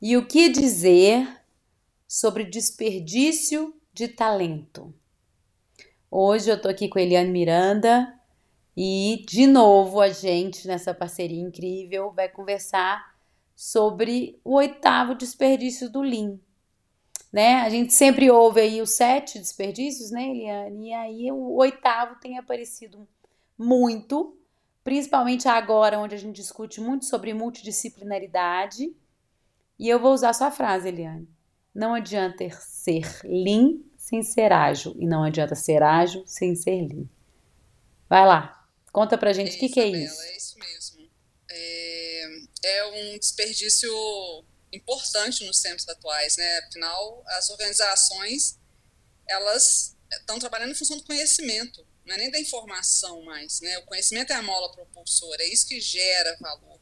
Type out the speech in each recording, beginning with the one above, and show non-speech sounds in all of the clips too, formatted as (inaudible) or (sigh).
E o que dizer sobre desperdício de talento? Hoje eu tô aqui com Eliane Miranda e de novo a gente nessa parceria incrível vai conversar sobre o oitavo desperdício do Lean. Né? A gente sempre ouve aí os sete desperdícios, né, Eliane? E aí o oitavo tem aparecido muito, principalmente agora, onde a gente discute muito sobre multidisciplinaridade e eu vou usar sua frase, Eliane. Não adianta ser lean sem ser ágil. E não adianta ser ágil sem ser lean. Vai lá. Conta pra gente o que, que, é isso. É isso mesmo. É, é um desperdício importante nos tempos atuais, né? Afinal, as organizações elas estão trabalhando em função do conhecimento, não é nem da informação mais, né? O conhecimento é a mola propulsora, é isso que gera valor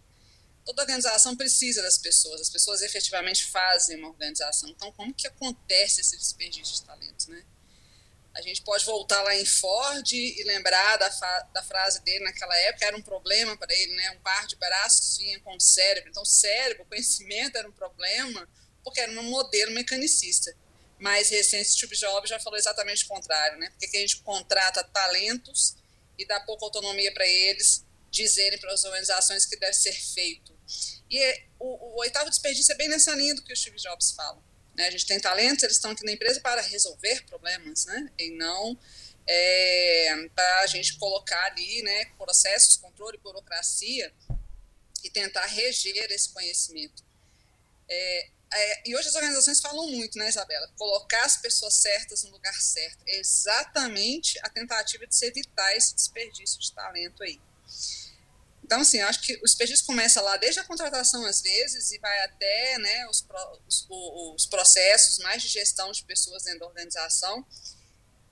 toda organização precisa das pessoas, as pessoas efetivamente fazem uma organização. Então, como que acontece esse desperdício de talentos, né? A gente pode voltar lá em Ford e lembrar da, da frase dele naquela época, era um problema para ele, né? Um par de braços vinha com o cérebro. Então, o cérebro, o (laughs) conhecimento era um problema, porque era um modelo mecanicista. Mais recente, Steve Jobs já falou exatamente o contrário, né? Porque a gente contrata talentos e dá pouca autonomia para eles dizerem para as organizações que deve ser feito. E o, o, oitavo desperdício é bem nessa linha do que o Steve Jobs fala. Né? A gente tem talentos, eles estão aqui na empresa para resolver problemas, né? E não é, para a gente colocar ali né, processos, controle, burocracia e tentar reger esse conhecimento. É, é, e hoje as organizações falam muito, né, Isabela? Colocar as pessoas certas no lugar certo. É exatamente a tentativa de se evitar esse desperdício de talento aí. Então, assim, acho que o desperdício começa lá desde a contratação, às vezes, e vai até né, os, os, os processos mais de gestão de pessoas dentro da organização,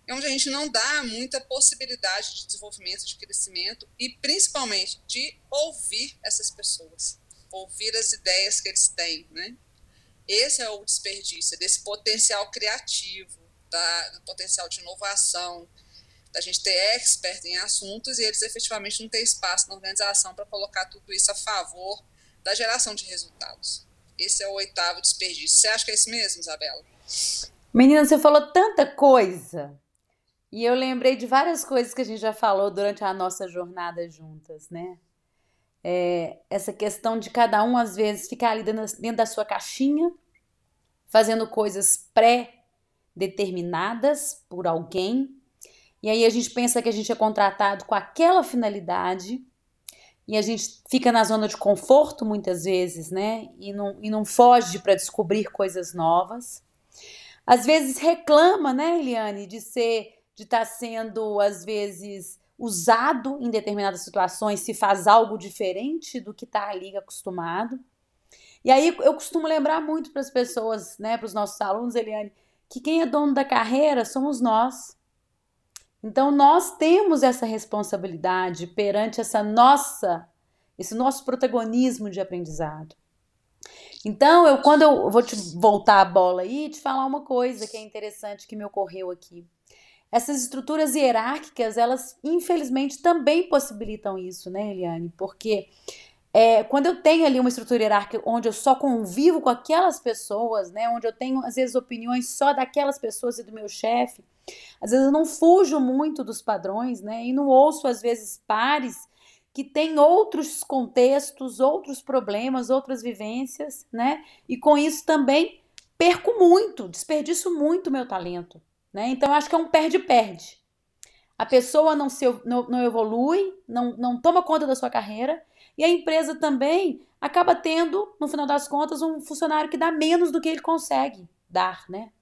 onde a gente não dá muita possibilidade de desenvolvimento, de crescimento e, principalmente, de ouvir essas pessoas, ouvir as ideias que eles têm, né? Esse é o desperdício, desse potencial criativo, da, do potencial de inovação, da gente ter expert em assuntos e eles efetivamente não ter espaço na organização para colocar tudo isso a favor da geração de resultados. Esse é o oitavo desperdício. Você acha que é isso mesmo, Isabela? Menina, você falou tanta coisa. E eu lembrei de várias coisas que a gente já falou durante a nossa jornada juntas, né? É, essa questão de cada um, às vezes, ficar ali dentro, dentro da sua caixinha, fazendo coisas pré-determinadas por alguém, e aí a gente pensa que a gente é contratado com aquela finalidade e a gente fica na zona de conforto muitas vezes, né? E não, e não foge para descobrir coisas novas. Às vezes reclama, né, Eliane, de ser, de estar tá sendo às vezes usado em determinadas situações, se faz algo diferente do que está ali acostumado. E aí eu costumo lembrar muito para as pessoas, né, para os nossos alunos, Eliane, que quem é dono da carreira somos nós. Então nós temos essa responsabilidade perante essa nossa, esse nosso protagonismo de aprendizado. Então, eu quando eu vou te voltar a bola aí, te falar uma coisa que é interessante que me ocorreu aqui. Essas estruturas hierárquicas, elas infelizmente também possibilitam isso, né, Eliane? Porque é, quando eu tenho ali uma estrutura hierárquica onde eu só convivo com aquelas pessoas, né, onde eu tenho às vezes opiniões só daquelas pessoas e do meu chefe, às vezes eu não fujo muito dos padrões, né, e não ouço às vezes pares que têm outros contextos, outros problemas, outras vivências, né, e com isso também perco muito, desperdiço muito meu talento, né, então acho que é um perde-perde. A pessoa não, se, não, não evolui, não, não toma conta da sua carreira e a empresa também acaba tendo, no final das contas, um funcionário que dá menos do que ele consegue dar, né?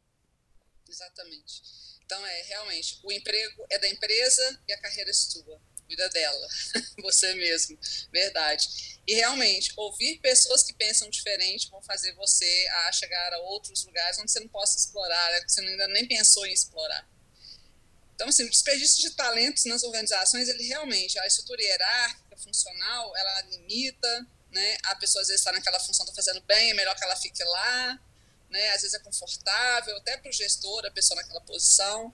Exatamente. Então, é realmente, o emprego é da empresa e a carreira é sua. Cuida dela, (laughs) você mesmo, verdade. E realmente, ouvir pessoas que pensam diferente vão fazer você a chegar a outros lugares onde você não possa explorar, né? que você ainda nem pensou em explorar. Então, assim, o desperdício de talentos nas organizações, ele realmente, a estrutura hierárquica, funcional, ela limita, né? A pessoa às vezes está naquela função, está fazendo bem, é melhor que ela fique lá, né? Às vezes é confortável, até para o gestor, a pessoa naquela posição,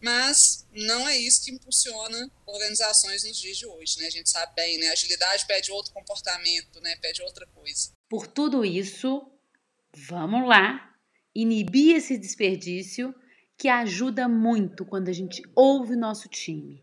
mas não é isso que impulsiona organizações nos dias de hoje, né? A gente sabe bem, né? Agilidade pede outro comportamento, né? Pede outra coisa. Por tudo isso, Vamos lá, inibir esse desperdício que ajuda muito quando a gente ouve o nosso time.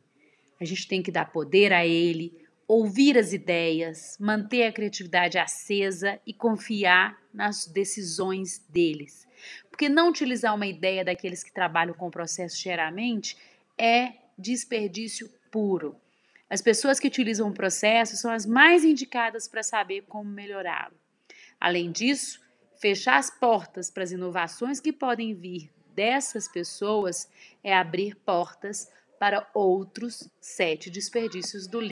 A gente tem que dar poder a ele, ouvir as ideias, manter a criatividade acesa e confiar nas decisões deles. Porque não utilizar uma ideia daqueles que trabalham com o processo diariamente é desperdício puro. As pessoas que utilizam o processo são as mais indicadas para saber como melhorá-lo. Além disso, fechar as portas para as inovações que podem vir dessas pessoas é abrir portas para outros sete desperdícios do livro.